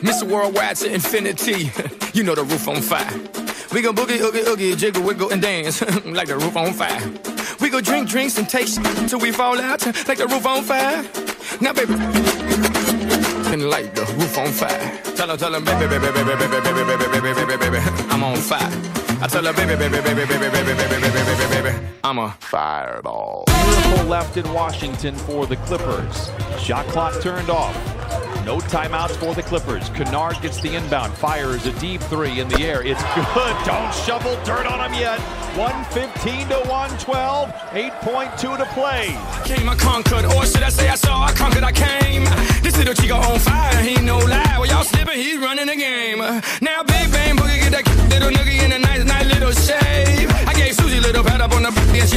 Mr. Worldwide to infinity. you know the roof on fire. We go boogie, oogie, oogie, jiggle, wiggle, and dance like the roof on fire. We go drink drinks and take till we fall out like the roof on fire. Now, baby, and like the roof on fire. Tell her, tell her, baby, baby, baby, baby, baby, baby, baby, baby, baby, baby, I'm on fire. I tell her, baby, baby, baby, baby, baby, baby, baby, baby, baby, baby, I'm a fireball. Miracle left in Washington for the Clippers. Shot clock turned off. No timeouts for the Clippers. Kennard gets the inbound, fires a deep three in the air. It's good. Don't shovel dirt on him yet. 115 to 112. 8.2 to play. Came, I conquered, or should I say I saw, I conquered, I came. This little chico on fire,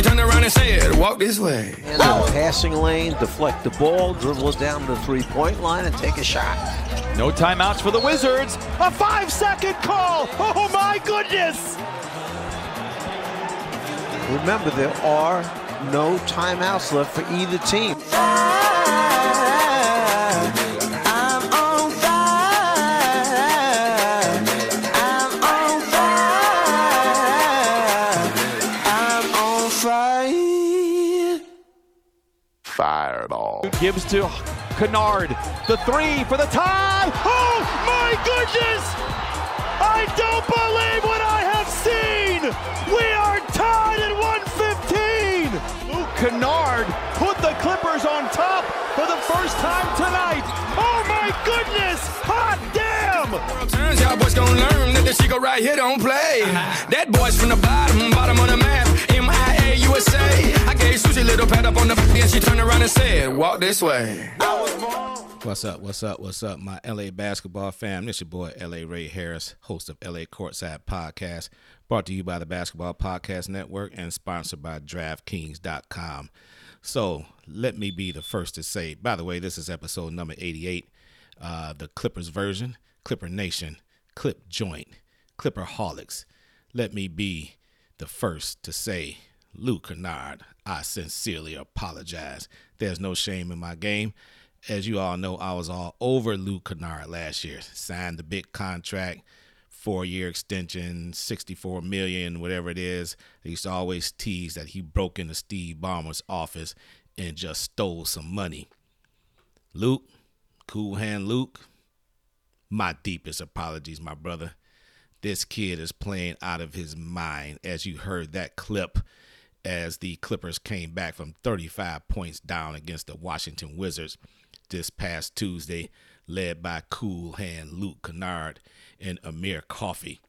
on the and she turned around and said, walk this way. In the passing lane, deflect the ball, dribble it down the three-point line, and take a shot. No timeouts for the Wizards. A five-second call. Oh my goodness! Remember, there are no timeouts left for either team. Gives to Kennard. The three for the tie. Oh my goodness! I don't believe what I have seen! We are tied at 115! Luke Kennard put the Clippers on top for the first time tonight. Oh my goodness! Hot damn! Turns out boys gon' learn that the chico right here don't play. That boy's from the bottom, bottom of the map. USA. I gave Susie little pat up on the and she turned around and said, walk this way. What's up? What's up? What's up, my LA basketball fam? This your boy LA Ray Harris, host of LA Courtside Podcast, brought to you by the Basketball Podcast Network and sponsored by DraftKings.com. So let me be the first to say. By the way, this is episode number 88, uh, the Clippers version, Clipper Nation, Clip Joint, Clipper Holics. Let me be the first to say, Luke Kennard, I sincerely apologize. There's no shame in my game. As you all know, I was all over Luke Kennard last year. Signed the big contract, four year extension, 64 million, whatever it is. They used to always tease that he broke into Steve Ballmer's office and just stole some money. Luke, cool hand Luke, my deepest apologies, my brother. This kid is playing out of his mind, as you heard that clip as the Clippers came back from 35 points down against the Washington Wizards this past Tuesday, led by cool hand Luke Kennard and Amir Coffey.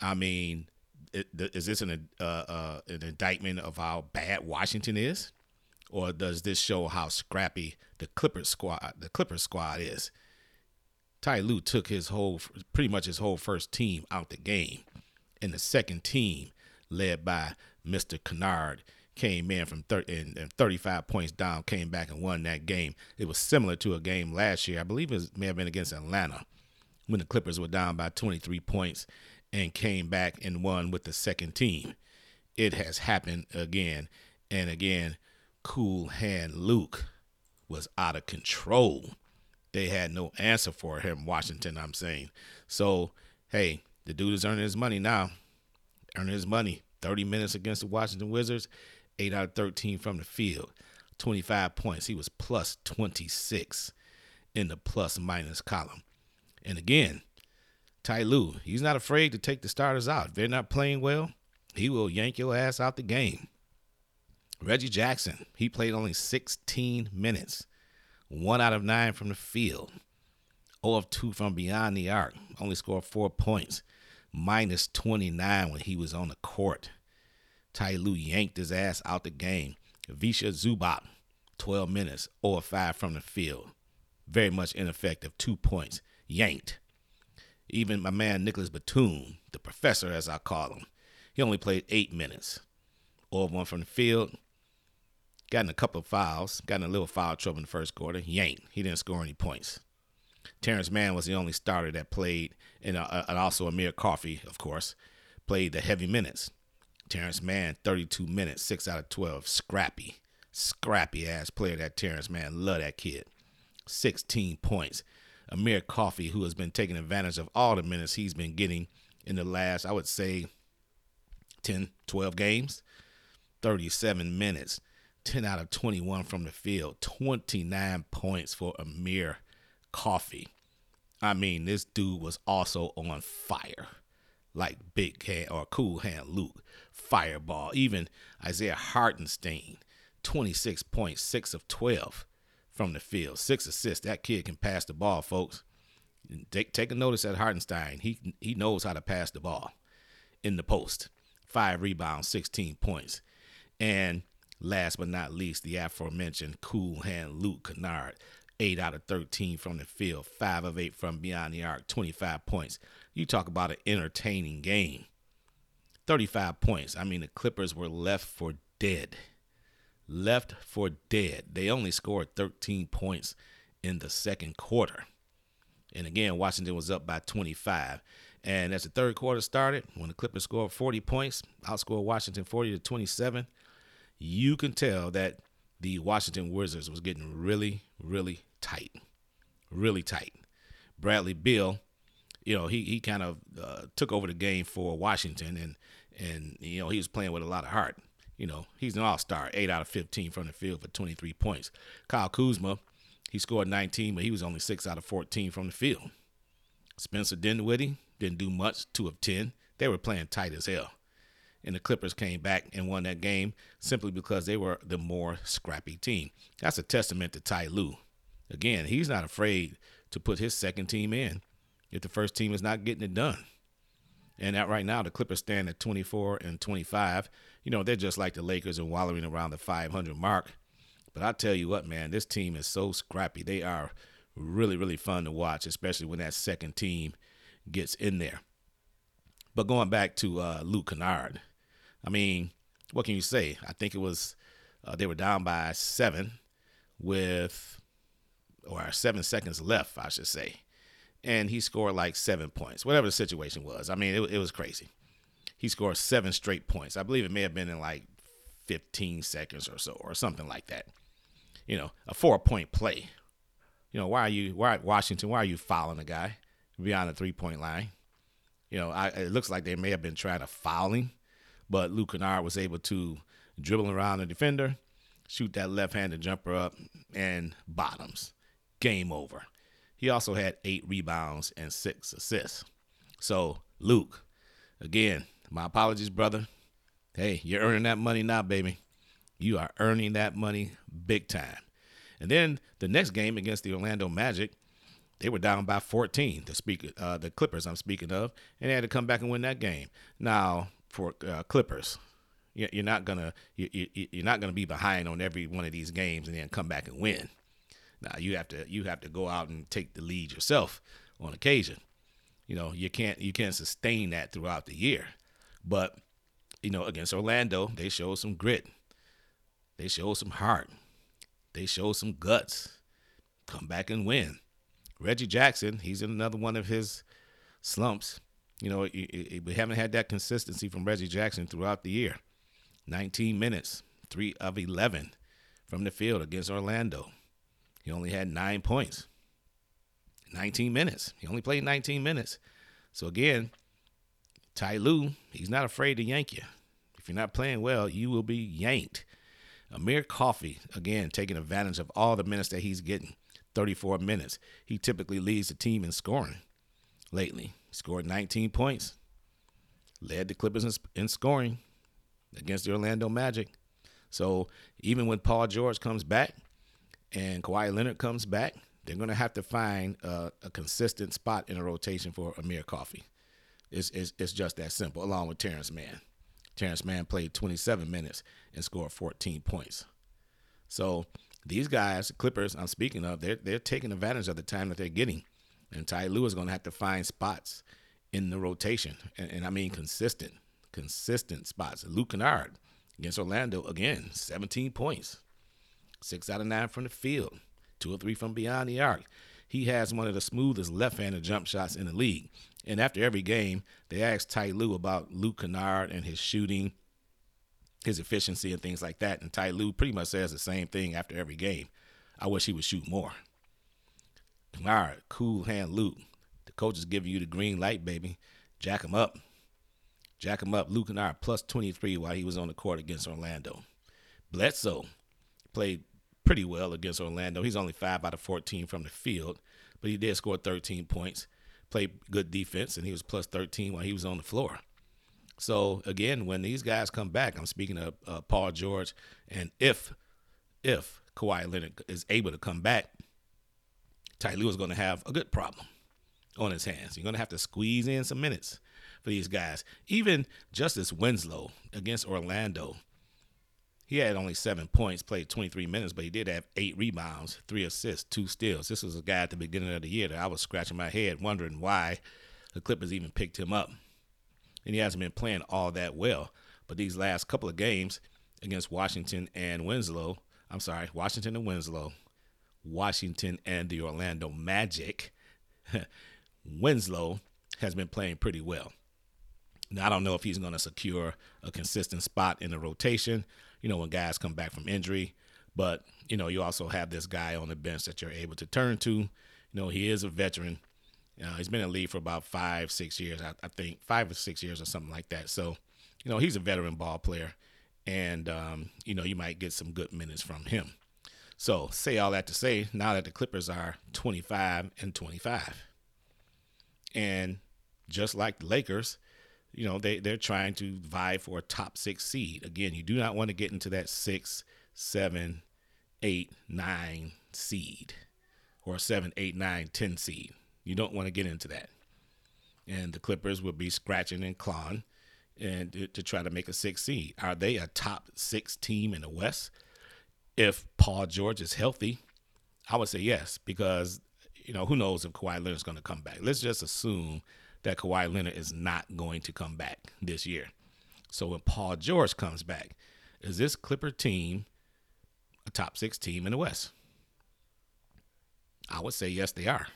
I mean, is this an uh, uh, an indictment of how bad Washington is, or does this show how scrappy the Clippers squad the Clippers squad is? Ty Lue took his whole, pretty much his whole first team out the game, and the second team, led by Mr. Kennard, came in from 30 and, and 35 points down, came back and won that game. It was similar to a game last year. I believe it may have been against Atlanta when the Clippers were down by 23 points and came back and won with the second team. It has happened again and again. Cool hand Luke was out of control. They had no answer for him, Washington, I'm saying. So, hey, the dude is earning his money now. Earning his money. 30 minutes against the Washington Wizards, 8 out of 13 from the field, 25 points. He was plus 26 in the plus minus column. And again, Ty Lue, he's not afraid to take the starters out. If they're not playing well, he will yank your ass out the game. Reggie Jackson, he played only 16 minutes, one out of nine from the field, 0 of 2 from beyond the arc, only scored four points, minus 29 when he was on the court. Ty Lue yanked his ass out the game. Ivica Zubac, 12 minutes, 0 of 5 from the field. Very much ineffective, two points, yanked. Even my man Nicholas Batum, the professor as I call him, he only played eight minutes. 0 of 1 from the field. Got in a couple of fouls, got in a little foul trouble in the first quarter, yanked. He didn't score any points. Terrence Mann was the only starter that played, and, uh, and also Amir Coffey, of course, played the heavy minutes. Terrence Mann, 32 minutes, 6 out of 12. Scrappy. Scrappy ass player, that Terrence Mann. Love that kid. 16 points. Amir Coffey, who has been taking advantage of all the minutes he's been getting in the last, I would say, 10, 12 games, 37 minutes, 10 out of 21 from the field, 29 points for Amir Coffey. I mean, this dude was also on fire, like Big Hand or Cool Hand Luke, Fireball. Even Isaiah Hartenstein, 26.6 of 12 from the field, six assists. That kid can pass the ball, folks. Take, take a notice at Hartenstein. He he knows how to pass the ball in the post. Five rebounds, 16 points. And last but not least, the aforementioned cool hand Luke Kennard, 8 out of 13 from the field, 5 of 8 from beyond the arc, 25 points. You talk about an entertaining game. 35 points. I mean, the Clippers were left for dead. Left for dead. They only scored 13 points in the second quarter. And again, Washington was up by 25. And as the third quarter started, when the Clippers scored 40 points, outscored Washington 40 to 27, you can tell that the Washington Wizards was getting really, really tight, really tight. Bradley Beal, you know, he he kind of uh, took over the game for Washington, and and you know he was playing with a lot of heart. You know, he's an all star, eight out of 15 from the field for 23 points. Kyle Kuzma, he scored 19, but he was only six out of 14 from the field. Spencer Dinwiddie didn't do much, two of 10. They were playing tight as hell and the Clippers came back and won that game simply because they were the more scrappy team. That's a testament to Ty Lue. Again, he's not afraid to put his second team in if the first team is not getting it done. And that right now, the Clippers stand at 24 and 25. You know, they're just like the Lakers and wallowing around the 500 mark. But I tell you what, man, this team is so scrappy. They are really, really fun to watch, especially when that second team gets in there. But going back to uh, Luke Kennard, I mean, what can you say? I think it was uh, they were down by seven with or seven seconds left, I should say, and he scored like seven points, whatever the situation was. I mean, it, it was crazy. He scored seven straight points. I believe it may have been in like 15 seconds or so, or something like that. You know, a four-point play. You know, why are you why Washington? Why are you fouling a guy beyond the three-point line? You know, I, it looks like they may have been trying to foul him but Luke Kennard was able to dribble around the defender, shoot that left-handed jumper up, and bottoms. Game over. He also had eight rebounds and six assists. So, Luke, again, my apologies, brother. Hey, you're earning that money now, baby. You are earning that money big time. And then the next game against the Orlando Magic, they were down by 14. The speak, uh, the Clippers I'm speaking of, and they had to come back and win that game. Now for uh, Clippers. You're not gonna you're not gonna be behind on every one of these games and then come back and win. Now you have to you have to go out and take the lead yourself on occasion. You know you can't you can't sustain that throughout the year. But you know against Orlando they showed some grit. They showed some heart. They showed some guts. Come back and win. Reggie Jackson, he's in another one of his slumps. You know, it, it, we haven't had that consistency from Reggie Jackson throughout the year. 19 minutes, three of 11 from the field against Orlando. He only had nine points. 19 minutes. He only played 19 minutes. So again, Ty Lue, he's not afraid to yank you. If you're not playing well, you will be yanked. Amir Coffey, again, taking advantage of all the minutes that he's getting. 34 minutes. He typically leads the team in scoring lately scored 19 points, led the Clippers in, in scoring against the Orlando Magic. So even when Paul George comes back and Kawhi Leonard comes back, they're going to have to find a, a, consistent spot in a rotation for Amir Coffey. It's, it's, it's just that simple, along with Terrence Mann. Terrence Mann played 27 minutes and scored 14 points. So these guys, Clippers, I'm speaking of, they're, they're taking advantage of the time that they're getting. And Ty Lue is going to have to find spots in the rotation. And, and I mean consistent, consistent spots. Luke Kennard against Orlando, again, 17 points. Six out of nine from the field, two or three from beyond the arc. He has one of the smoothest left-handed jump shots in the league. And after every game, they asked Ty Lue about Luke Kennard and his shooting, his efficiency, and things like that. And Ty Lue pretty much says the same thing after every game. I wish he would shoot more. All right, cool hand Luke. The coach is giving you the green light, baby. Jack him up. Jack him up. Luke Kennard plus 23 while he was on the court against Orlando. Bledsoe played pretty well against Orlando. He's only 5 out of 14 from the field, but he did score 13 points, played good defense, and he was plus 13 while he was on the floor. So again, when these guys come back, I'm speaking of uh, Paul George, and if if Kawhi Leonard is able to come back, Ty Lue is going to have a good problem on his hands. You're going to have to squeeze in some minutes for these guys. Even Justice Winslow against Orlando, he had only seven points, played 23 minutes, but he did have eight rebounds, three assists, two steals. This was a guy at the beginning of the year that I was scratching my head wondering why the Clippers even picked him up. And he hasn't been playing all that well. But these last couple of games against Washington and Winslow, I'm sorry, Washington and Winslow, Washington and the Orlando Magic, Winslow has been playing pretty well. Now, I don't know if he's going to secure a consistent spot in the rotation, you know, when guys come back from injury. But, you know, you also have this guy on the bench that you're able to turn to. You know, he is a veteran. Uh, he's been in the league for about five, six years, I, I, think, five or six years or something like that. So, you know, he's a veteran ball player. And, um, you know, you might get some good minutes from him. So, say all that to say, now that the Clippers are 25 and 25, and just like the Lakers, you know, they, they're trying to vie for a top six seed. Again, you do not want to get into that six, seven, eight, nine seed or seven, eight, nine, ten seed. You don't want to get into that. And the Clippers will be scratching and clawing and to, to try to make a six seed. Are they a top six team in the West? If Paul George is healthy, I would say yes, because you know, who knows if Kawhi Leonard's going to come back. Let's just assume that Kawhi Leonard is not going to come back this year. So when Paul George comes back, is this Clipper team a top six team in the West? I would say yes, they are.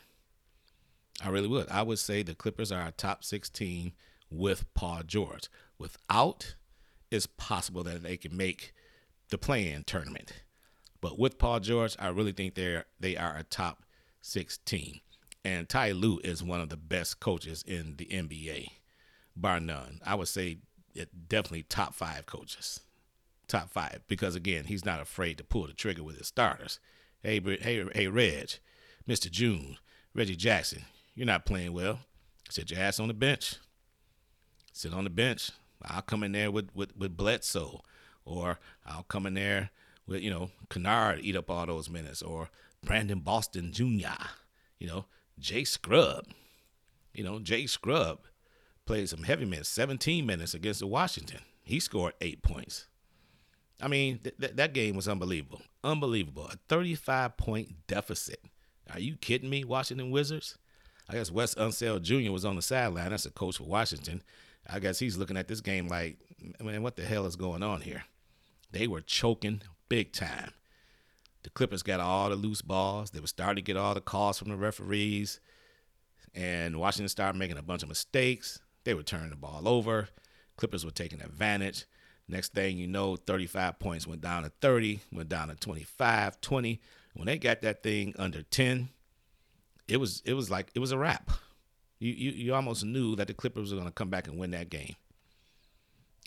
I really would. I would say the Clippers are a top six team with Paul George. Without, it's possible that they can make the play-in tournament. But with Paul George, I really think they're they are a top 16. And Ty Lue is one of the best coaches in the NBA, bar none. I would say it definitely top five coaches, top five, because again, he's not afraid to pull the trigger with his starters. Hey, hey, hey, Reg, Mr. June, Reggie Jackson, you're not playing well. Sit your ass on the bench. Sit on the bench. I'll come in there with, with, with Bledsoe, or I'll come in there with, you know, Kennard eat up all those minutes, or Brandon Boston Jr., you know, Jay Scrub. You know, Jay Scrub played some heavy minutes, 17 minutes against the Washington. He scored eight points. I mean, th- th- that game was unbelievable. Unbelievable. A 35 point deficit. Are you kidding me, Washington Wizards? I guess Wes Unseld Jr. was on the sideline. That's a coach for Washington. I guess he's looking at this game like, man, what the hell is going on here? They were choking big time. The Clippers got all the loose balls. They were starting to get all the calls from the referees. And Washington started making a bunch of mistakes. They were turning the ball over. Clippers were taking advantage. Next thing you know, 35 points went down to 30, went down to 25, 20. When they got that thing under 10, it was it was like it was a wrap. You you, you almost knew that the Clippers were going to come back and win that game.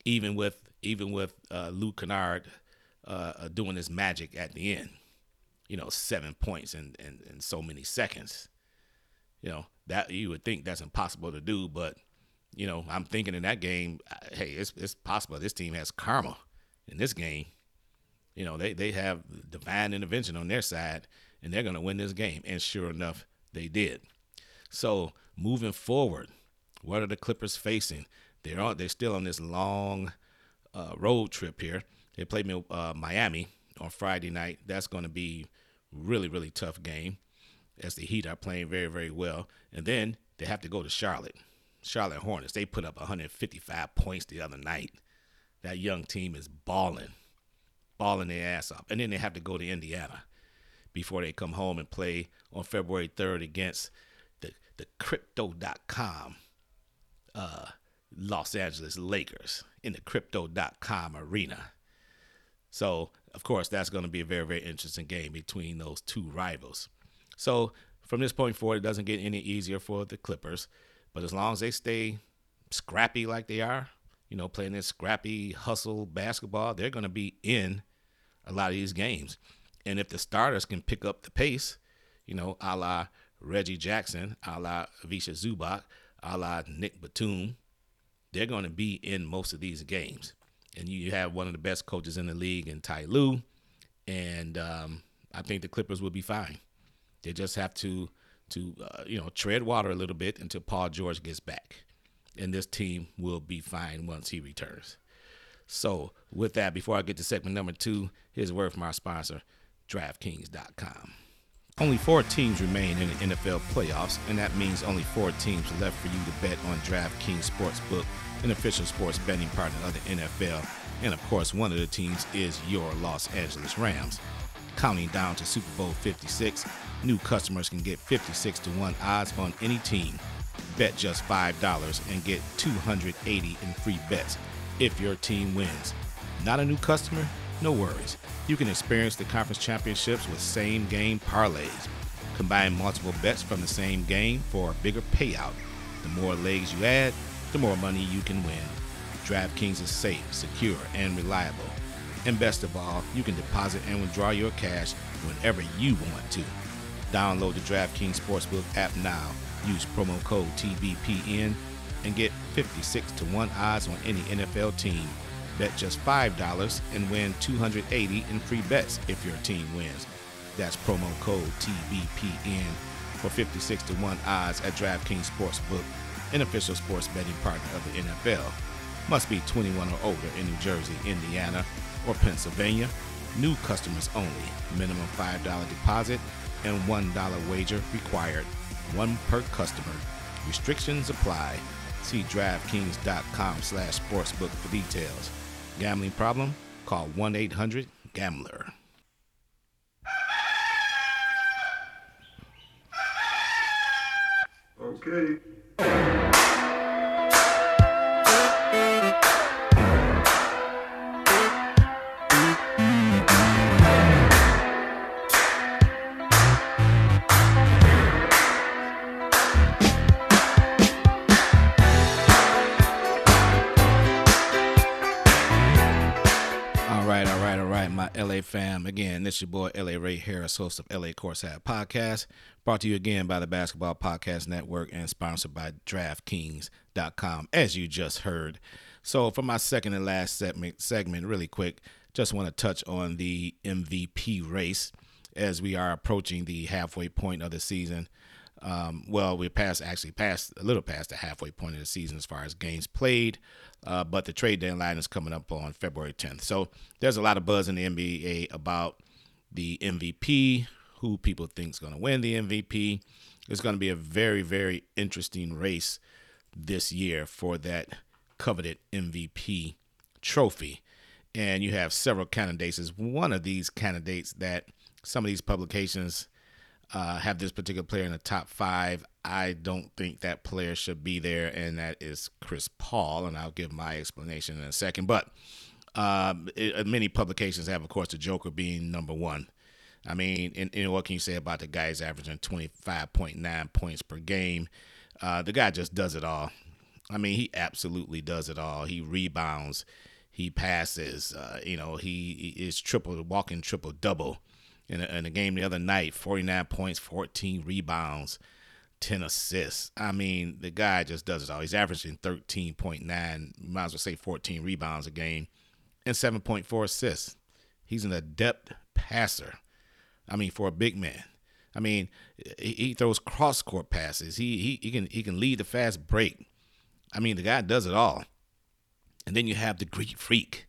Even with even with uh, Luke Kennard uh, uh, doing this magic at the end you know, seven points in, in, in so many seconds. You know, that you would think that's impossible to do, but you know, I'm thinking in that game, uh, hey, it's it's possible this team has karma in this game. You know, they they have divine intervention on their side, and they're going to win this game. And sure enough, they did. So moving forward, what are the Clippers facing? They're on. They're still on this long uh, road trip here. They played uh, Miami on Friday night. That's going to be really really tough game as the Heat are playing very very well. And then they have to go to Charlotte. Charlotte Hornets. They put up 155 points the other night. That young team is balling, balling their ass off. And then they have to go to Indiana before they come home and play on February 3rd against the the Crypto.com uh, Los Angeles Lakers in the Crypto.com arena. So, of course, that's going to be a very, very interesting game between those two rivals. So, from this point forward, it doesn't get any easier for the Clippers. But as long as they stay scrappy like they are, you know, playing this scrappy hustle basketball, they're going to be in a lot of these games. And if the starters can pick up the pace, you know, a la Reggie Jackson, a la Ivica Zubac, a la Nick Batum, they're going to be in most of these games. And you have one of the best coaches in the league in Ty Lue. And um, I think the Clippers will be fine. They just have to to uh, you know tread water a little bit until Paul George gets back, and this team will be fine once he returns. So with that, before I get to segment number two, here's a word from our sponsor, DraftKings.com. Only four teams remain in the NFL playoffs, and that means only four teams left for you to bet on DraftKings Sportsbook, an official sports betting partner of the NFL. And of course, one of the teams is your Los Angeles Rams. Counting down to Super Bowl 56, new customers can get 56 to 1 odds on any team. Bet just $5 and get 280 in free bets if your team wins. Not a new customer? No worries. You can experience the conference championships with same game parlays. Combine multiple bets from the same game for a bigger payout. The more legs you add, the more money you can win. DraftKings is safe, secure, and reliable. And best of all, you can deposit and withdraw your cash whenever you want to. Download the DraftKings Sportsbook app now. Use promo code TBPN and get 56 to 1 odds on any NFL team. Bet just $5 and win 280 in free bets if your team wins. That's promo code TBPN for 56 to 1 odds at DraftKings Sportsbook, an official sports betting partner of the NFL. Must be 21 or older in New Jersey, Indiana, or Pennsylvania. New customers only. Minimum $5 deposit and $1 wager required. One per customer. Restrictions apply. See DraftKings.com slash sportsbook for details. Gambling problem? Call 1-800-GAMBLER. Okay. LA fam. Again, this is your boy LA Ray Harris, host of LA Courtside Podcast, brought to you again by the Basketball Podcast Network and sponsored by DraftKings.com, as you just heard. So, for my second and last segment, segment, really quick, just want to touch on the MVP race as we are approaching the halfway point of the season. Um, well, we're past actually past a little past the halfway point of the season as far as games played, uh, but the trade deadline is coming up on February 10th. So there's a lot of buzz in the NBA about the MVP, who people think is going to win the MVP. It's going to be a very very interesting race this year for that coveted MVP trophy, and you have several candidates. One of these candidates that some of these publications uh, have this particular player in the top five. I don't think that player should be there, and that is Chris Paul. And I'll give my explanation in a second. But um, it, many publications have, of course, the Joker being number one. I mean, and, and what can you say about the guy who's averaging 25.9 points per game? Uh, the guy just does it all. I mean, he absolutely does it all. He rebounds, he passes. Uh, you know, he is triple, walking triple double in a, in a game the other night 49 points 14 rebounds 10 assists. I mean the guy just does it all. He's averaging 13.9 might as well say 14 rebounds a game and 7.4 assists. He's an adept passer. I mean for a big man. I mean he, throws cross court passes. He, he he can he can lead the fast break. I mean the guy does it all. And then you have the greek freak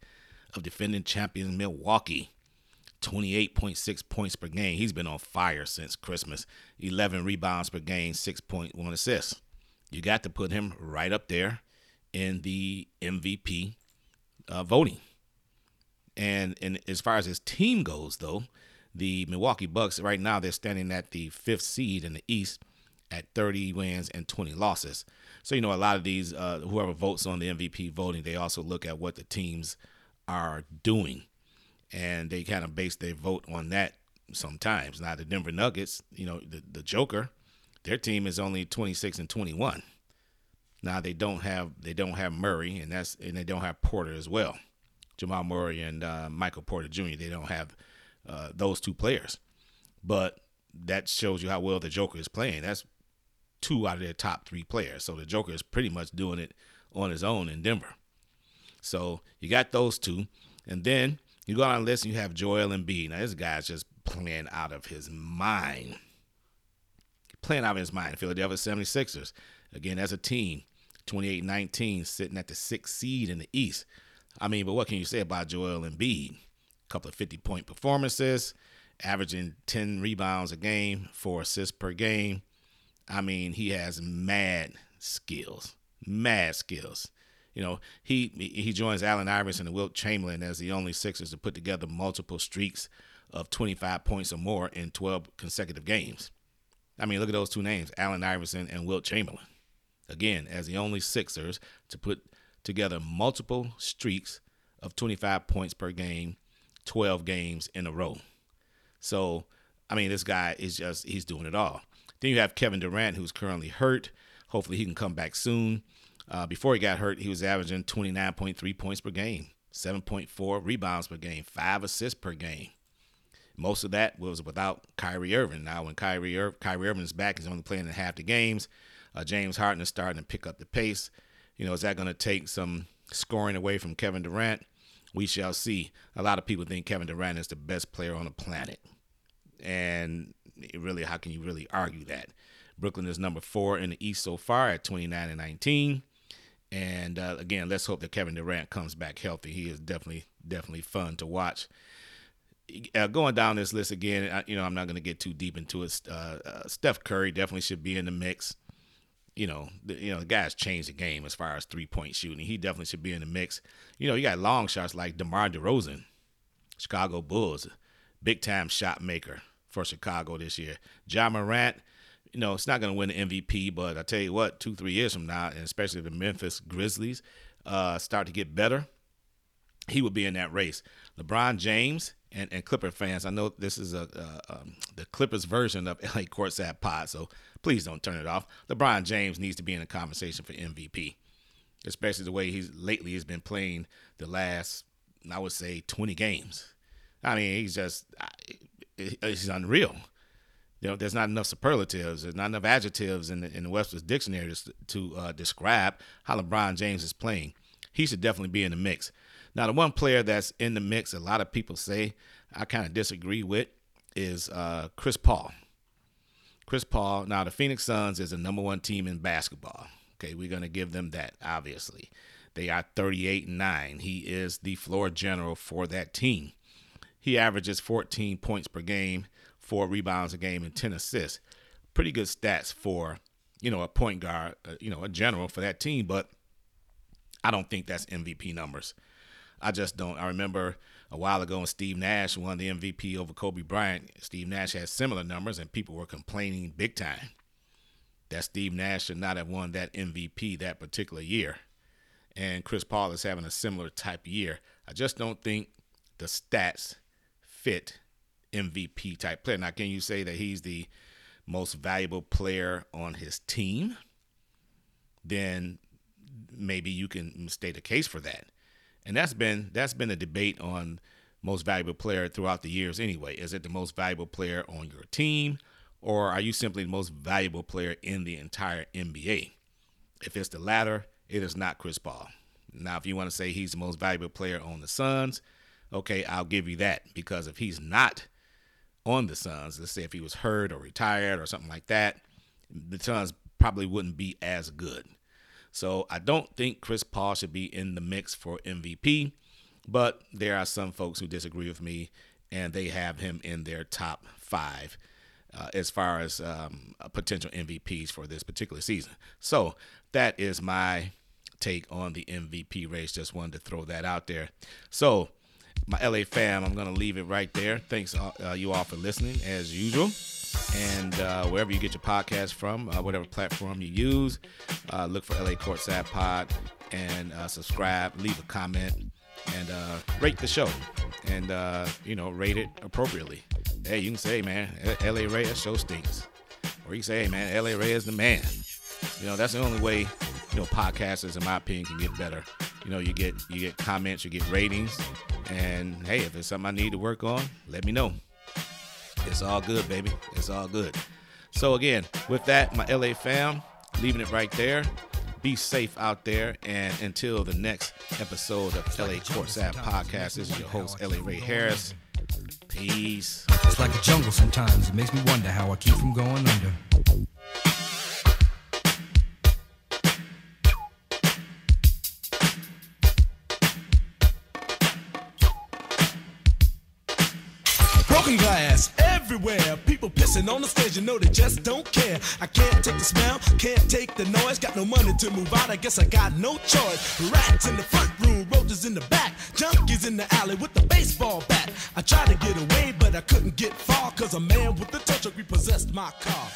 of defending champions milwaukee 28.6 points per game. He's been on fire since Christmas. 11 rebounds per game, 6.1 assists. You got to put him right up there in the MVP uh, voting. And and as far as his team goes, though, the Milwaukee Bucks right now they're standing at the fifth seed in the East at 30 wins and 20 losses. So you know a lot of these uh, whoever votes on the MVP voting, they also look at what the teams are doing and they kind of base their vote on that sometimes. Now the Denver Nuggets, you know, the, the Joker, their team is only 26 and 21. Now they don't have they don't have Murray and that's and they don't have Porter as well. Jamal Murray and uh, Michael Porter Jr. They don't have uh, those two players, but that shows you how well the Joker is playing. That's two out of their top three players. So the Joker is pretty much doing it on his own in Denver. So you got those two, and then you go on the list and you have Joel Embiid. Now this guy's just playing out of his mind. Playing out of his mind. Philadelphia 76ers, again, as a team, 28 19, sitting at the sixth seed in the East. I mean, but what can you say about Joel Embiid? A couple of 50 point performances, averaging 10 rebounds a game, four assists per game. I mean, he has mad skills, mad skills. You know, he he joins Allen Iverson and Wilt Chamberlain as the only Sixers to put together multiple streaks of 25 points or more in 12 consecutive games. I mean, look at those two names, Allen Iverson and Wilt Chamberlain. Again, as the only Sixers to put together multiple streaks of 25 points per game, 12 games in a row. So, I mean, this guy is just, he's doing it all. Then you have Kevin Durant, who's currently hurt. Hopefully, he can come back soon. Uh, before he got hurt, he was averaging 29.3 points per game, 7.4 rebounds per game, five assists per game. Most of that was without Kyrie Irving. Now, when Kyrie, Ir- Kyrie Irving is back, he's only playing in half the games. Uh, James Harden is starting to pick up the pace. You know, is that going to take some scoring away from Kevin Durant? We shall see. A lot of people think Kevin Durant is the best player on the planet. And really, how can you really argue that? Brooklyn is number four in the East so far at 29 and 19. And uh, again, let's hope that Kevin Durant comes back healthy. He is definitely, definitely fun to watch. Uh, going down this list again, I, you know, I'm not going to get too deep into it. Uh, uh, Steph Curry definitely should be in the mix you know, the, you know, the guy's changed the game as far as three point shooting. He definitely should be in the mix. You know, you got long shots like DeMar DeRozan, Chicago Bulls, big time shot maker for Chicago this year. Ja Morant, you know, it's not going to win the MVP, but I tell you what, two, three years from now, and especially the Memphis Grizzlies uh, start to get better, he would be in that race. LeBron James and, and Clipper fans, I know this is a, um, the Clippers version of LA Courtside Pod, so please don't turn it off. LeBron James needs to be in a conversation for MVP, especially the way he's lately has been playing the last, I would say, 20 games. I mean, he's just he's unreal. You know, there's not enough superlatives, there's not enough adjectives in the, in the Webster's dictionary to, to uh, describe how LeBron James is playing. He should definitely be in the mix. Now, the one player that's in the mix, a lot of people say I kind of disagree with, is uh, Chris Paul. Chris Paul. Now, the Phoenix Suns is the number one team in basketball. Okay, we're going to give them that, obviously. They are 38 and 9. He is the floor general for that team. He averages 14 points per game, four rebounds a game, and 10 assists. Pretty good stats for, you know, a point guard, uh, you know, a general for that team, but I don't think that's MVP numbers. I just don't. I remember a while ago when Steve Nash won the MVP over Kobe Bryant. Steve Nash had similar numbers, and people were complaining big time that Steve Nash should not have won that MVP that particular year. And Chris Paul is having a similar type year. I just don't think the stats fit MVP type player. Now, can you say that he's the most valuable player on his team? Then maybe you can state a case for that and that's been that's been a debate on most valuable player throughout the years anyway is it the most valuable player on your team or are you simply the most valuable player in the entire nba if it's the latter it is not chris paul now if you want to say he's the most valuable player on the suns okay i'll give you that because if he's not on the suns let's say if he was hurt or retired or something like that the suns probably wouldn't be as good so I don't think Chris Paul should be in the mix for MVP, but there are some folks who disagree with me, and they have him in their top five. Uh, as far as um, potential MVPs for this particular season. So that is my take on the MVP race. Just wanted to throw that out there. So, my LA fam, I'm going to leave it right there. Thanks, uh, you all, for listening, as usual. And uh, wherever you get your podcast from, uh, whatever platform you use, uh, look for LA Courtside Pod and uh, subscribe, leave a comment, and uh, rate the show. And, uh, you know, rate it appropriately. hey, you can say, man, LA Ray's show stinks. Or you can say, hey, man, LA Ray's the man. You know, that's the only way, you know, podcasters, in my opinion, can get better. You know, you get you get comments, you get ratings, and hey, if it's something I need to work on, let me know. It's all good, baby. It's all good. So again, with that, my LA fam, leaving it right there. Be safe out there, and until the next episode of LA Courtside Podcast, this is your host, LA Ray Harris. Peace. It's like a jungle sometimes. It makes me wonder how I keep from going under. Everywhere. People pissing on the stage, you know they just don't care. I can't take the smell, can't take the noise. Got no money to move out, I guess I got no choice. Rats in the front room, roaches in the back, junkies in the alley with the baseball bat. I tried to get away, but I couldn't get far, cause a man with a tow truck repossessed my car.